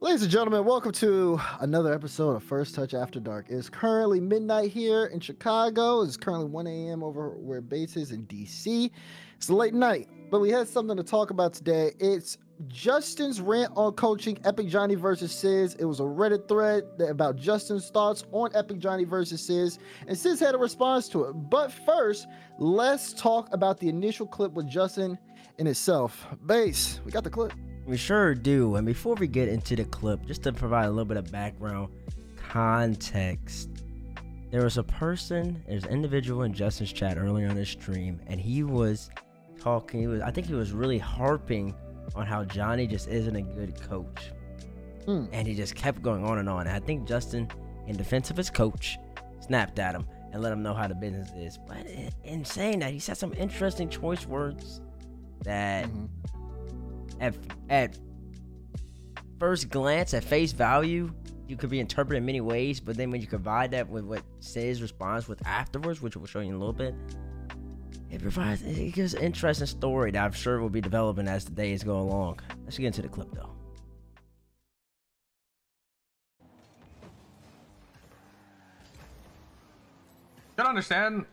Ladies and gentlemen, welcome to another episode of First Touch After Dark. It's currently midnight here in Chicago. It's currently 1 a.m. over where Bates is in DC. It's a late night, but we had something to talk about today. It's Justin's rant on coaching EpicJonny versus Sizz. It was a Reddit thread about Justin's thoughts on EpicJonny versus Sizz, and Sizz had a response to it. But first, let's talk about the initial clip with Justin in itself. Bates, we got the clip. We sure do. And before we get into the clip, just to provide a little bit of background context, there was a person, there's an individual in Justin's chat earlier on his stream, and he was talking. He was, I think he was really harping on how Jonny just isn't a good coach. Hmm. And he just kept going on and on. And I think Justin, in defense of his coach, snapped at him and let him know how the business is. But in- in saying that, he said some interesting choice words that Mhm. At at first glance, at face value, you could be interpreted in many ways. But then when you combine that with what Say's response with afterwards, which we'll show you in a little bit, it provides it gives an interesting story that I'm sure will be developing as the days go along. Let's get into the clip though. Gotta understand,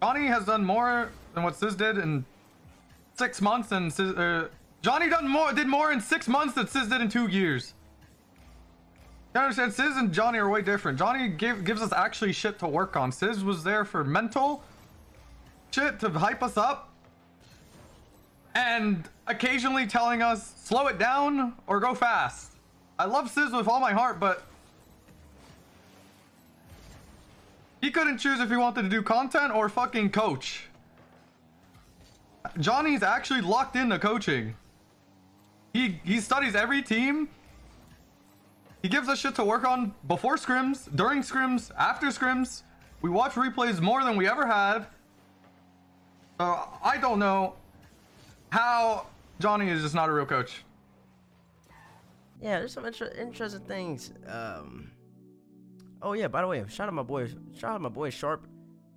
Jonny has done more than what Sizz did in six months, and Sizz, uh, Jonny done more did more in six months than Sizz did in two years. You understand, Sizz and Jonny are way different. Jonny give, gives us actually shit to work on. Sizz was there for mental shit to hype us up, and occasionally telling us slow it down or go fast. I love Sizz with all my heart, but He couldn't choose if he wanted to do content or fucking coach. Jonny's actually locked into coaching. He he studies every team. He gives us shit to work on before scrims, during scrims, after scrims. We watch replays more than we ever have. So I don't know how Jonny is just not a real coach. Yeah, there's some inter- interesting things. Um, oh yeah, by the way, shout out my boy, shout out my boy Sharp,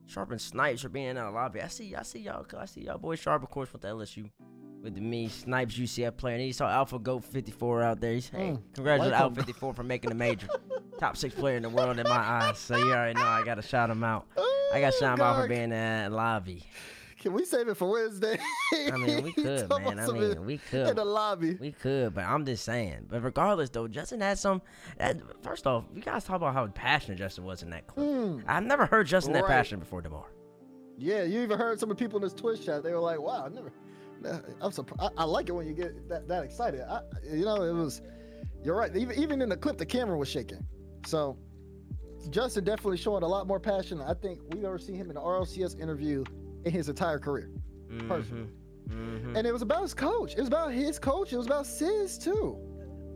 Sharp and Snipes for being in the lobby. I see, I see y'all, I see y'all boy Sharp, of course, with the LSU, with the me Snipes UCF player, and he saw Alpha Goat 54 out there. He's, hey, Mm, congratulations Alpha 54 for making the major, top six player in the world in my eyes. So you already know I gotta shout him out. I got to shout him out for being in the lobby. Can we save it for Wednesday? I mean, we could, man. I mean, we in the lobby. We could, but I'm just saying. But regardless, though, Justin had some. That, first off, you guys talk about how passionate Justin was in that clip. Hmm. I've never heard Justin that passionate before, Demar. Yeah, you even heard some of the people in this Twitch chat. They were like, "Wow, I never." I'm surprised. I, I like it when you get that, that excited. I, you know, it was. You're right. Even even in the clip, the camera was shaking. So, Justin definitely showing a lot more passion. I think we've ever seen him in an RLCS interview in his entire career. Personally. Mm-hmm. And it was about his coach. It was about his coach. It was about Sizz too,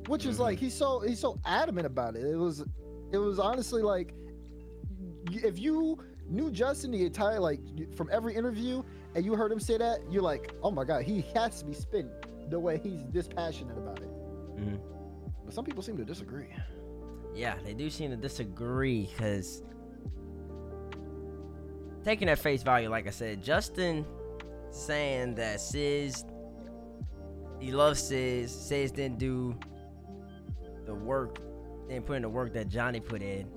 which is like he's so he's so adamant about it. It was, it was honestly like, if you knew Justin the entire like from every interview and you heard him say that, you're like, oh my god, he has to be spinning the way he's this passionate about it. Mhm. But some people seem to disagree. Yeah, they do seem to disagree because taking at face value, like I said, Justin saying that Sizz, he loves Sizz. Sizz didn't do the work, didn't put in the work that Jonny put in.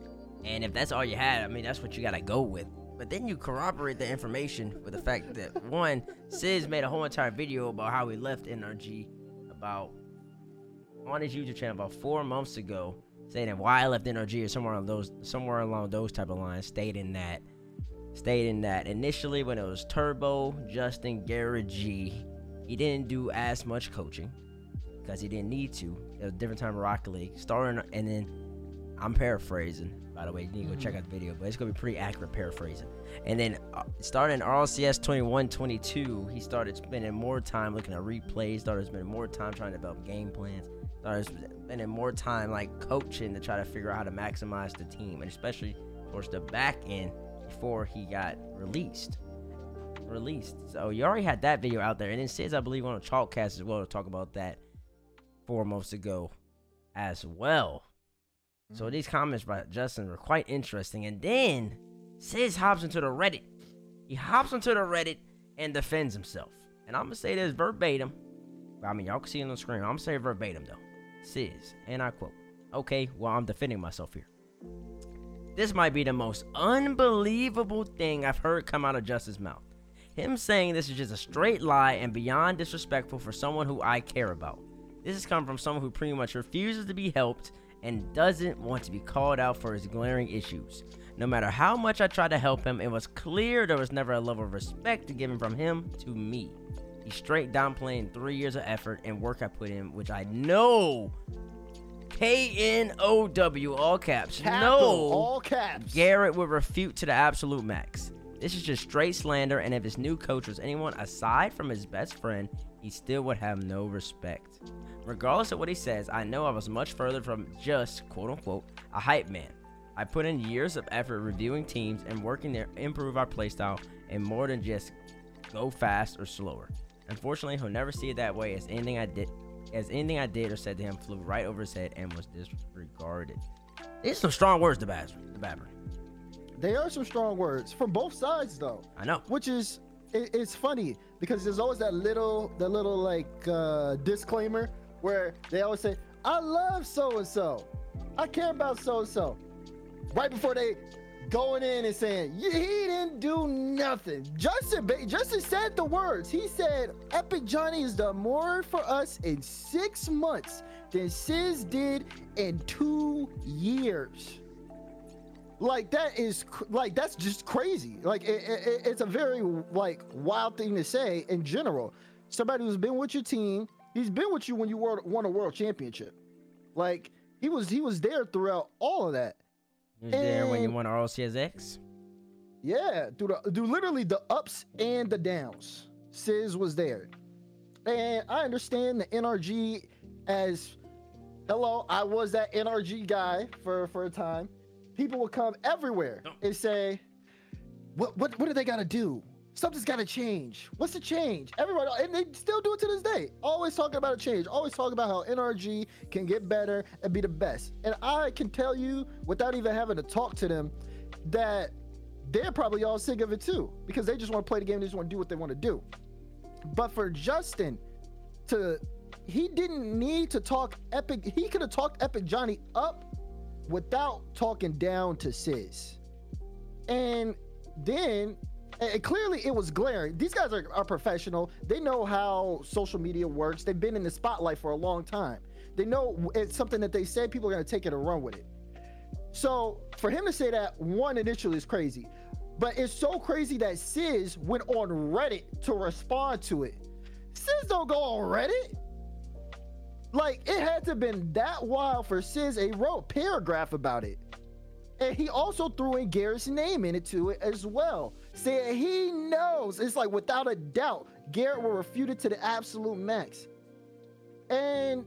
And if that's all you had, I mean, that's what you got to go with. But then you corroborate the information with the fact that one, Sizz made a whole entire video about how he left NRG about on his YouTube channel about four months ago, saying that why I left NRG or somewhere on those somewhere along those type of lines, stating that stating that initially when it was Turbo, Justin, Garrett G, he didn't do as much coaching because he didn't need to. It was a different time in Rocket League. Starting and then I'm paraphrasing, by the way. You need to go check out the video, but it's gonna be pretty accurate paraphrasing. And then uh, starting RLCS 21 22, he started spending more time looking at replays, started spending more time trying to develop game plans, started spending more time like coaching to try to figure out how to maximize the team, and especially towards the back end before he got released. Released. So you already had that video out there. And then Sizz, I believe, on a Chalkcast as well to talk about that four months ago as well. So mm-hmm. these comments by Justin were quite interesting. And then Sizz hops into the Reddit. He hops into the Reddit and defends himself. And I'm gonna say this verbatim. I mean, y'all can see it on the screen. I'm saying verbatim though. Says, and I quote, Okay, well, I'm defending myself here. This might be the most unbelievable thing I've heard come out of Justin's mouth. Him saying this is just a straight lie and beyond disrespectful for someone who I care about. This has come from someone who pretty much refuses to be helped and doesn't want to be called out for his glaring issues. No matter how much I tried to help him, it was clear there was never a level of respect given from him to me. He's straight downplaying three years of effort and work I put in, which I know K N O W, all caps. Capital, no, all caps. Garrett would refute to the absolute max. This is just straight slander, and if his new coach was anyone aside from his best friend, he still would have no respect. Regardless of what he says, I know I was much further from just, quote unquote, a hype man. I put in years of effort reviewing teams and working to improve our playstyle, and more than just go fast or slower. Unfortunately, he'll never see it that way as anything I did as anything I did or said to him flew right over his head and was disregarded. These are some strong words to Babber. The Babber. They are some strong words from both sides, though. I know. Which is it, it's funny because there's always that little that little like uh, disclaimer where they always say, "I love so and so, I care about so and so," right before they going in and saying he didn't do nothing. Justin Justin said the words. He said, "EpicJonny has done more for us in six months than Sizz did in two years." like that is like that's just crazy like it, it, it's a very like wild thing to say in general somebody who's been with your team he's been with you when you won a world championship like he was he was there throughout all of that He was there when you And- won RLCSX. yeah through the through literally the ups and the downs. Sizz was there. And i understand the nrg as hello i was that nrg guy for for a time. People would come everywhere and say what what what do they got to do something's got to change. What's the change? Everybody and they still do it to this day. Always talking about a change. Always talking about how nrg can get better and be the best. And i can tell you without even having to talk to them that they're probably all sick of it too because they just want to play the game they just want to do what they want to do. But for justin to he didn't need to talk epic he could have talked EpicJonny up without talking down to Sizz. And then and clearly it was glaring these guys are, are professional they know how social media works they've been in the spotlight for a long time they know it's something that they say people are going to take it and run with it so for him to say that one initially is crazy but it's so crazy that Sizz went on Reddit to respond to it. Sizz don't go on Reddit. Like it had to have been that wild for Sizz. He wrote a paragraph about it. And he also threw in Garrett's name into it as well, saying he knows. It's like without a doubt, Garrett will refute it to the absolute max. And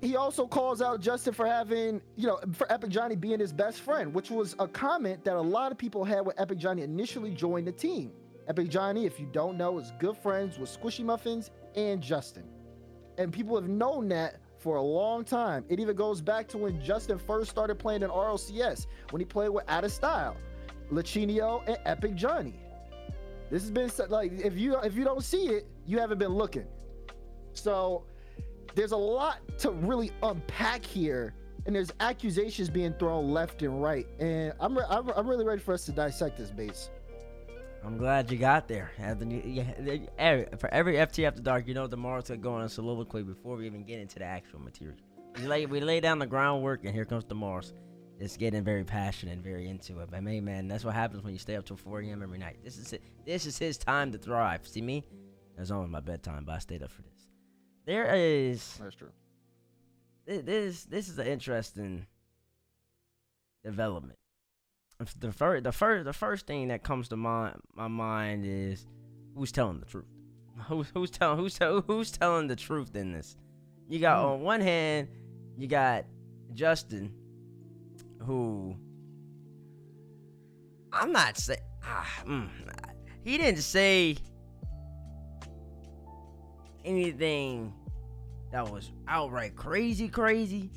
he also calls out Justin for having, you know, for EpicJonny being his best friend, which was a comment that a lot of people had when EpicJonny initially joined the team. EpicJonny, if you don't know, is good friends with SquishyMuffinz and Justin. And people have known that for a long time. It even goes back to when Justin first started playing in RLCS, when he played with Out of Style, Lachinio, and EpicJonny. This has been like if you if you don't see it, you haven't been looking. So there's a lot to really unpack here and there's accusations being thrown left and right and i'm, re- I'm, I'm really ready for us to dissect this Bates I'm glad you got there. Anthony. Yeah, for every FT After Dark, you know tomorrow's gonna go on a soliloquy before we even get into the actual material. We lay, we lay down the groundwork, and here comes tomorrow's. It's getting very passionate and very into it. But hey, man, that's what happens when you stay up till 4 a.m. every night. This is it. This is his time to thrive. See me? It's almost my bedtime, but I stayed up for this. There is that's true this this is an interesting development. The first the first the first thing that comes to my my mind is who's telling the truth. Who's who's telling who's tell, who's telling the truth in this? You got Hmm. on one hand, you got Justin, who I'm not say ah, mm, he didn't say anything that was outright crazy, crazy.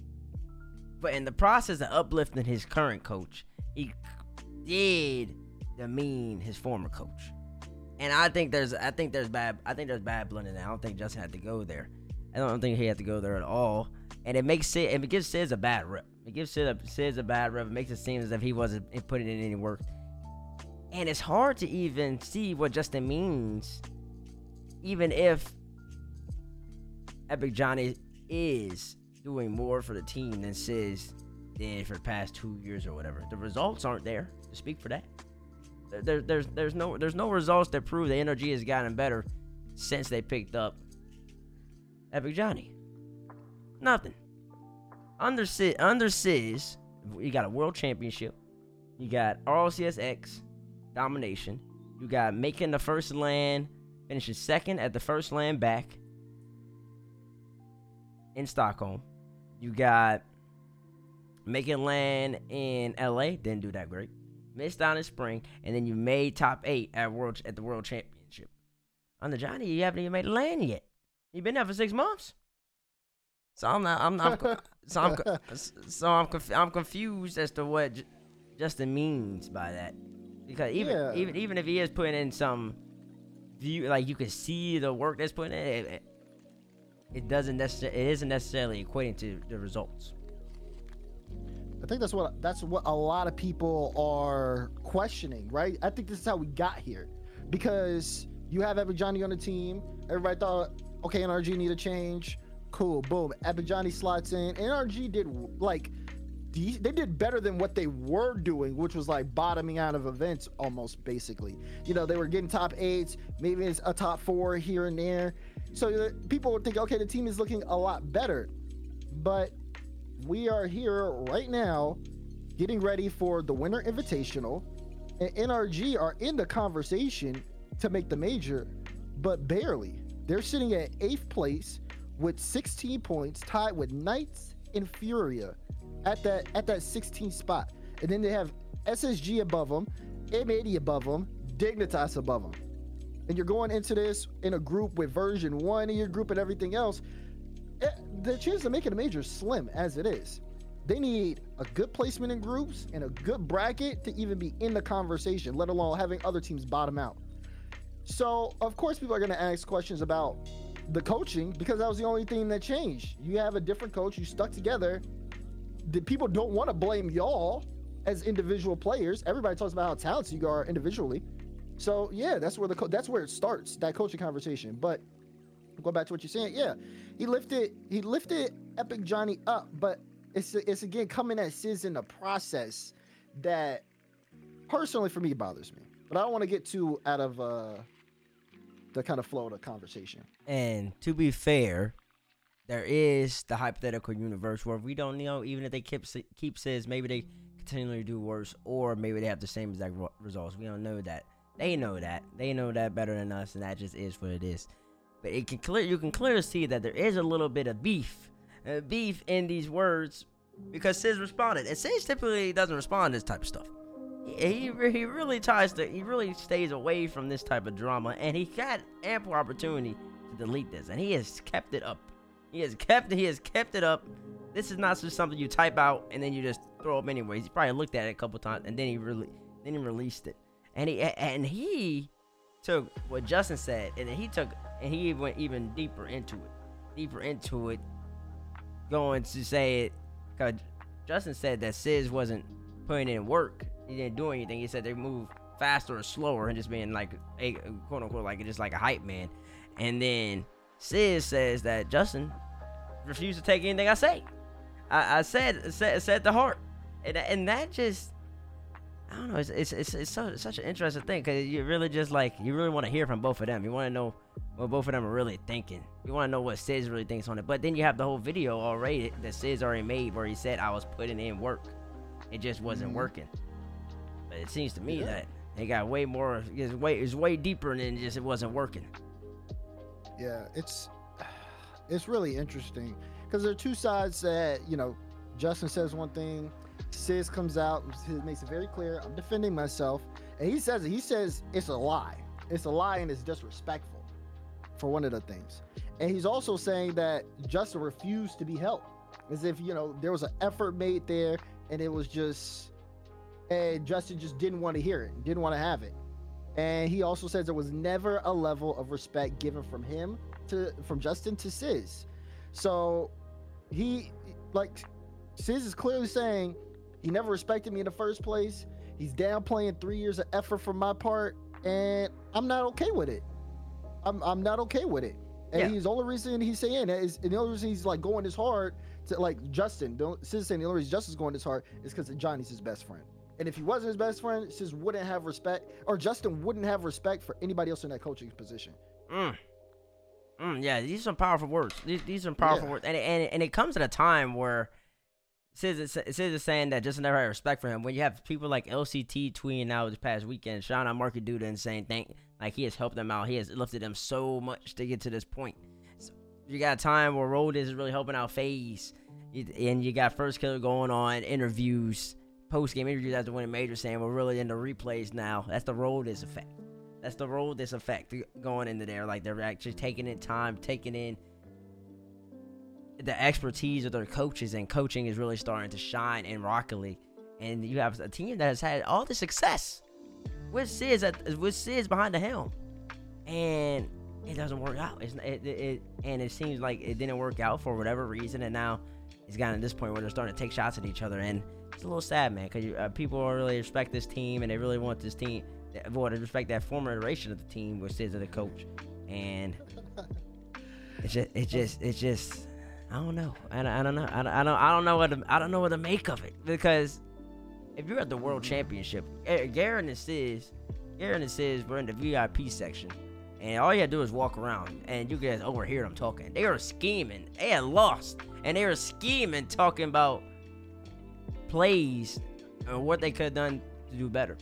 But in the process of uplifting his current coach, he did demean his former coach. And I think there's I think there's bad I think there's bad blood in that. I don't think Justin had to go there. I don't think he had to go there at all. And it makes Sizz it gives Sizz a bad rep. It gives Sizz a, Sizz a bad rep. It makes it seem as if he wasn't putting in any work. And it's hard to even see what Justin means, even if EpicJonny is doing more for the team than Sizz did for the past two years or whatever. The results aren't there to speak for that. There, there's there's no there's no results that prove the NRG has gotten better since they picked up Epic Johnny. Nothing. Under under Sizz, you got a world championship. You got RLCSX domination. You got making the first LAN, finishing second at the first LAN back in Stockholm. You got making LAN in LA, didn't do that great. Missed out in spring, and then you made top eight at world at the world championship. Under Jonny, you haven't even made LAN yet. You've been there for six months. So I'm not. I'm not. so I'm. So I'm. Conf- I'm confused as to what J- Justin means by that, because even Yeah. even even if he is putting in some view, like you can see the work that's putting in, it, it, it doesn't necessarily. It isn't necessarily equating to the results. I think that's what that's what a lot of people are questioning, right? I think this is how we got here, because you have EpicJonny on the team. Everybody thought, okay, NRG need a change. Cool, boom. Jonny slots in. NRG did like they did better than what they were doing, which was like bottoming out of events almost basically. You know, they were getting top eights, maybe it's a top four here and there. So uh, people would think, okay, the team is looking a lot better, but we are here right now getting ready for the winter invitational and nrg are in the conversation to make the major but barely they're sitting at eighth place with 16 points tied with knights and furia at that at that 16th spot and then they have ssg above them m80 above them dignitas above them and you're going into this in a group with Version1 in your group and everything else eh, the chance of making a major is slim as it is. They need a good placement in groups and a good bracket to even be in the conversation, let alone having other teams bottom out. So, of course, people are going to ask questions about the coaching because that was the only thing that changed. You have a different coach, you stuck together. The people don't want to blame y'all as individual players. Everybody talks about how talented you are individually. So, yeah, that's where the co- that's where it starts, that coaching conversation. But go back to what you're saying. Yeah, he lifted he lifted EpicJonny up, but it's it's again coming at Sizz in the process that personally for me bothers me. But I don't want to get too out of uh the kind of flow of the conversation. And to be fair, there is the hypothetical universe where we don't know even if they keep keep says maybe they continually do worse or maybe they have the same exact results. We don't know that. They know that. They know that better than us, and that just is what it is. But it can clear you can clearly see that there is a little bit of beef, uh, beef in these words because Sizz responded, and Sizz typically doesn't respond to this type of stuff. He, he really tries to he really stays away from this type of drama, and he got ample opportunity to delete this, and he has kept it up. He has kept he has kept it up. This is not just something you type out and then you just throw up anyways. He probably looked at it a couple times and then he really then he released it, and he and he took what Justin said, and he took and he went even deeper into it, deeper into it, going to say it because Justin said that Sizz wasn't putting in work. He didn't do anything. He said they move faster or slower and just being like a quote unquote like just like a hype man. And then Sizz says that Justin refused to take anything I say. I, I said said said the heart, and and that just I don't know. It's it's it's, it's so, such an interesting thing because you really just like you really want to hear from both of them. You want to know what both of them are really thinking. You want to know what Sizz really thinks on it. But then you have the whole video already that Sizz already made where he said I was putting in work. It just wasn't Mhm. working. But it seems to me Yeah. that it got way more. It's way it's way deeper than just it wasn't working. Yeah, it's it's really interesting because there are two sides that you know. Justin says one thing, Sizz comes out, makes it very clear. I'm defending myself, and he says. He says it's a lie. It's a lie and it's disrespectful for one of the things. And he's also saying that Justin refused to be helped, as if you know there was an effort made there, and it was just, and Justin just didn't want to hear it, didn't want to have it. And he also says there was never a level of respect given from him to from Justin to Sizz. So he like Sizz is clearly saying he never respected me in the first place. He's downplaying three years of effort from my part, and I'm not okay with it. I'm I'm not okay with it. And Yeah. he's the only reason he's saying that is and the only reason he's like going this hard to like Justin. Don't Sizz is saying the only reason Justin's going this hard is because Jonny's his best friend. And if he wasn't his best friend, Sizz wouldn't have respect, or Justin wouldn't have respect for anybody else in that coaching position. Mm. Mm, yeah, these are some powerful words. These, these are powerful Yeah. words, and, it- and and it comes at a time where Sizz is, Sizz is saying that Justin never had respect for him. When you have people like LCT tweeting out this past weekend, shouting out Marky Duda and saying thank, like he has helped them out. He has lifted them so much to get to this point. So you got a time where Road is really helping out FaZe, You- and you got Firstkiller going on interviews, post game interviews after winning major, saying we're really into replays now. That's the Road this effect. That's the role this effect going into there. Like they're actually taking in time, taking in the expertise of their coaches, and coaching is really starting to shine in Rocket League. And you have a team that has had all the success with Sizz at with Sizz behind the helm, and it doesn't work out. It's it, it, it and it seems like it didn't work out for whatever reason, and now it's gotten to this point where they're starting to take shots at each other, and it's a little sad, man, because uh, people really respect this team and they really want this team. Well, they respect that former iteration of the team Sizz as the coach, and it's just, it just, it just, I don't know. I, don't- I don't know. I don't, I don't, I don't know what to, I don't know what to make of it because if you're at the World Championship, eh, Garen and Sizz, Garen and Sizz were in the VIP section, and all you had to do is walk around, and you guys overhear them talking. They were scheming. They had lost, and they were scheming, talking about plays and what they could have done to do better.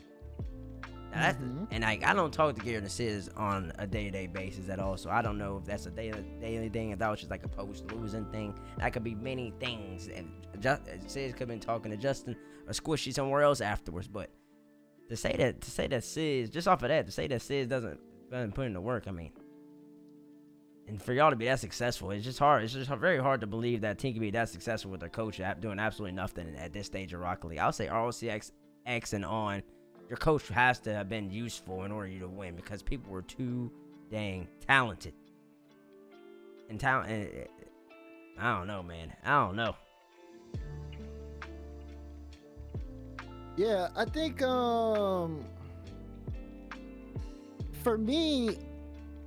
Now, that's the- Mhm. and like I don't talk to and Sizz on a day to day basis at all, so I don't know if that's a daily daily thing. If that was just like a post losing thing, that could be many things. And just, Sizz could have been talking to Justin or Squishy somewhere else afterwards. But to say that to say that Sizz just off of that to say that Sizz doesn't doesn't put in the work, I mean. And for y'all to be that successful, it's just hard. It's just very hard to believe that team can be that successful with their coach doing absolutely nothing at this stage of Rocket League. I'll say ROCX X and on your coach has to have been useful in order you to win because people were too dang talented. And talent, uh, I don't know, man. I don't know. Yeah, I think um for me,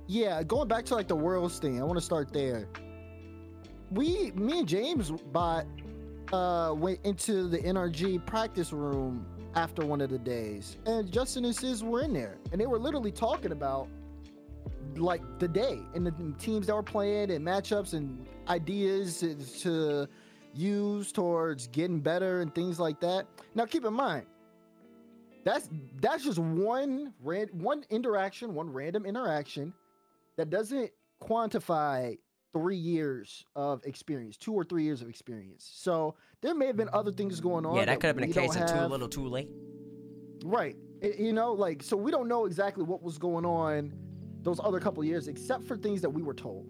yeah, going back to like the worlds thing, I want to start there. We, me and James bought uh went into the NRG practice room after one of the days, and Justin and Sizz were in there, and they were literally talking about like the day and the teams that were playing and matchups and ideas to- to use towards getting better and things like that. Now keep in mind, that's that's just one ran, one interaction, one random interaction that doesn't quantify three years of experience, two or three years of experience. So there may have been other things going on. yeah, that could have been a case of too little, too late. Right. I- you know, like so we don't know exactly what was going on those other couple years except for things that we were told.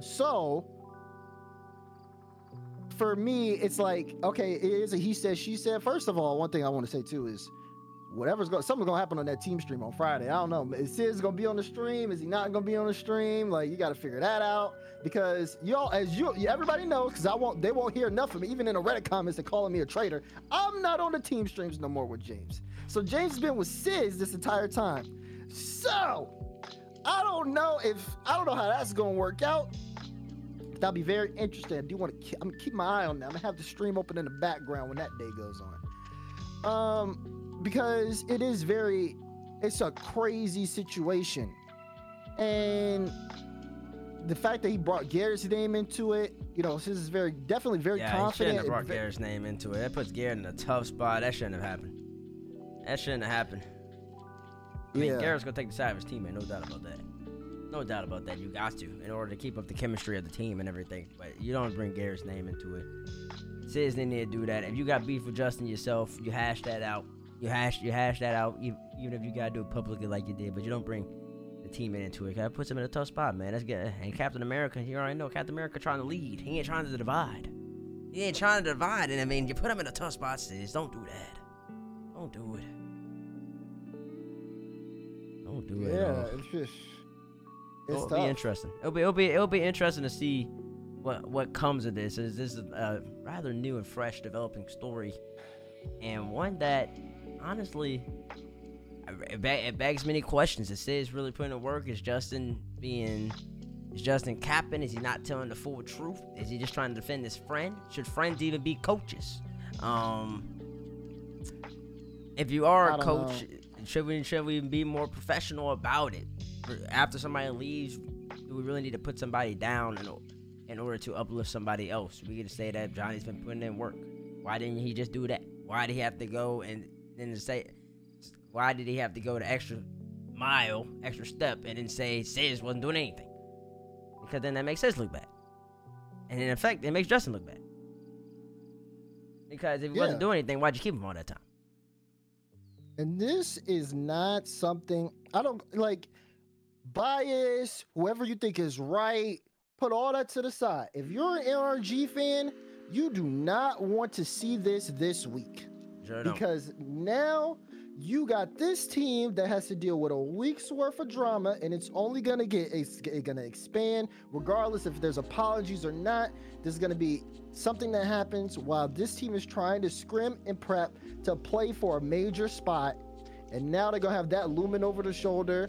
So for me, it's like, okay, it is a he said, she said. First of all, one thing I want to say too is whatever's going something's gonna happen on that team stream on Friday. I don't know. Is Sid's gonna be on the stream? Is he not gonna be on the stream? Like you gotta figure that out. Because y'all, as you everybody knows, because I won't they won't hear enough of me, even in the Reddit comments and calling me a traitor. I'm not on the team streams no more with James. So James has been with Sizz this entire time. So I don't know if I don't know how that's gonna work out. That'll be very interesting. I do want to. Keep, I'm gonna keep my eye on that. I'm gonna have the stream open in the background when that day goes on. Um, because it is very, it's a crazy situation, and the fact that he brought Garrett's name into it, you know, this is very definitely very yeah, he confident. shouldn't have brought Garrett's name into it. That puts Garrett in a tough spot. That shouldn't have happened. That shouldn't have happened. I mean, Yeah. Garrett's gonna take the side of his teammate, no doubt about that. No doubt about that. You got to in order to keep up the chemistry of the team and everything. But you don't bring Garrett's name into it. Sizz didn't need to do that. If you got beef with Justin yourself, you hash that out. You hash you hash that out, even if you gotta do it publicly like you did. But you don't bring the teammate into it. That puts him in a tough spot, man. That's good. And Captain America, you already know Captain America trying to lead. He ain't trying to divide. He ain't trying to divide. And I mean, you put him in a tough spot, Sizz. Don't do that. Don't do it. Don't do it. Yeah, it's just. It's it'll tough. be interesting. It'll be it'll be it'll be interesting to see what what comes of this. Is this is a rather new and fresh developing story, and one that honestly it, begs many questions. Is Sizz really putting in work? Is Justin being is Justin capping? Is he not telling the full truth? Is he just trying to defend his friend? Should friends even be coaches? Um, if you are a coach, should we should we be more professional about it? After somebody leaves, do we really need to put somebody down in, in order to uplift somebody else? We get to say that Jonny's been putting in work. Why didn't he just do that? Why did he have to go and then to say? Why did he have to go the extra mile, extra step, and then say Sizz wasn't doing anything? Because then that makes Sizz look bad, and in effect, it makes Justin look bad. Because if he wasn't doing anything, why'd you keep him all that time? And this is not something I don't like bias, whoever you think is right, put all that to the side. If you're an NRG fan, you do not want to see this this week Sure because now you got this team that has to deal with a week's worth of drama and it's only to get it's to expand regardless if there's apologies or not. There's to be something that happens while this team is trying to scrim and prep to play for a major spot. And now they're to have that looming over the shoulder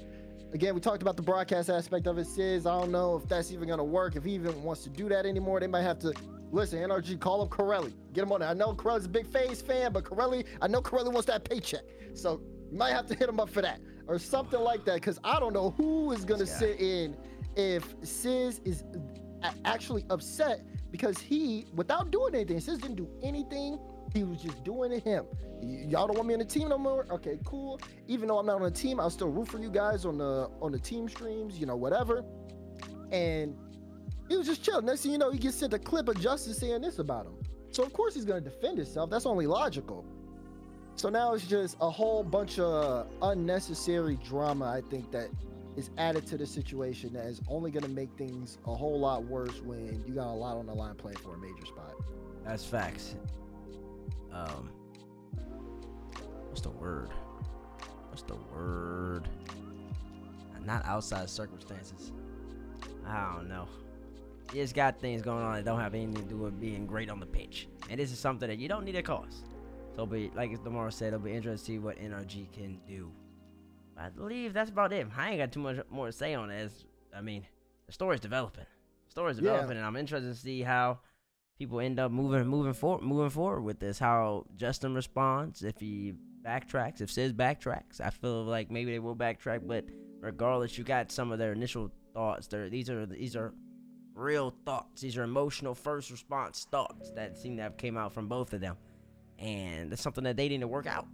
again we talked about the broadcast aspect of it says i don't know if that's even to work. If he even wants to do that anymore they might have to listen nrg call up corelli. Get him on there. I know corelli's a big FaZe fan but corelli i know corelli wants that paycheck. So you might have to hit him up for that or something like that because i don't know who is This sit in if Sizz is actually upset because he, without doing anything, Sizz didn't do anything. He was just doing it him. Y'all don't want me on the team no more. Okay, cool. Even though I'm not on the team, I'll still root for you guys on the on the team streams. You know, whatever. And he was just chilling. Next thing you know, he gets sent a clip of Justin saying this about him. So of course he's gonna defend himself. That's only logical. So now it's just a whole bunch of unnecessary drama. I think that is added to the situation that is only going to make things a whole lot worse when you got a lot on the line playing for a major spot. That's facts. Um, what's the word? What's the word? Not outside circumstances. I don't know. You just got things going on that don't have anything to do with being great on the pitch, and this is something that you don't need to cause. So, be like Demar said, it'll be interesting to see what NRG can do. I believe that's about it. I ain't got too much more to say on it. I mean, the story's developing. The story's Yeah. developing, and I'm interested to see how people end up moving moving forward moving forward with this. How Justin responds if he backtracks, if Sizz backtracks. I feel like maybe they will backtrack, but regardless, you got some of their initial thoughts. There, these are these are real thoughts. These are emotional first response thoughts that seem to have came out from both of them, and that's something that they need to work out,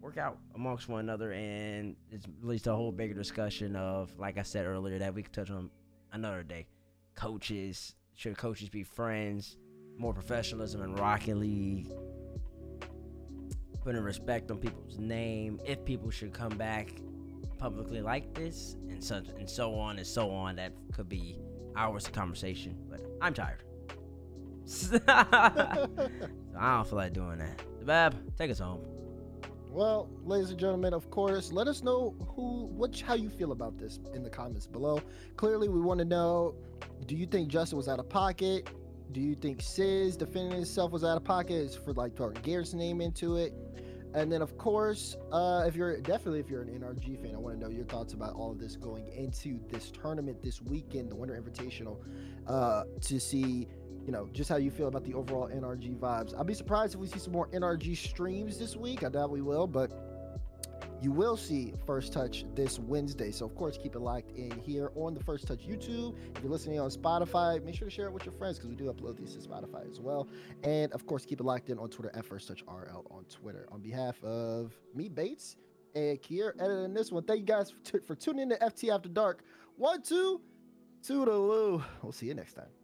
work out amongst one another, and it leads to a whole bigger discussion of, like I said earlier, that we could touch on another day. Coaches should coaches be friends? More professionalism in Rocket League. Putting respect on people's name. If people should come back publicly like this, and such and so on and so on. That could be hours of conversation, but I'm tired. so I don't feel like doing that. Bab, take us home. Well, ladies and gentlemen, of course, let us know who, what, how you feel about this in the comments below. Clearly, we want to know: Do you think Justin was out of pocket? Do you think Sizz defending himself was out of pocket? For like throwing Garrett's name into it? And then, of course, uh, if you're definitely if you're an NRG fan, I want to know your thoughts about all of this going into this tournament this weekend, the Winter Invitational, uh, to see you know, just how you feel about the overall NRG vibes. I'd be surprised if we see some more NRG streams this week. I doubt we will, but you will see First Touch this Wednesday. So, of course, keep it locked in here on the First Touch YouTube. If you're listening on Spotify, make sure to share it with your friends because we do upload these to Spotify as well. And, of course, keep it locked in on Twitter at First Touch RL on Twitter. On behalf of me, Bates, and Kier editing this one, thank you guys for, t- for tuning in to FT After Dark. One, two, toodaloo. We'll see you next time.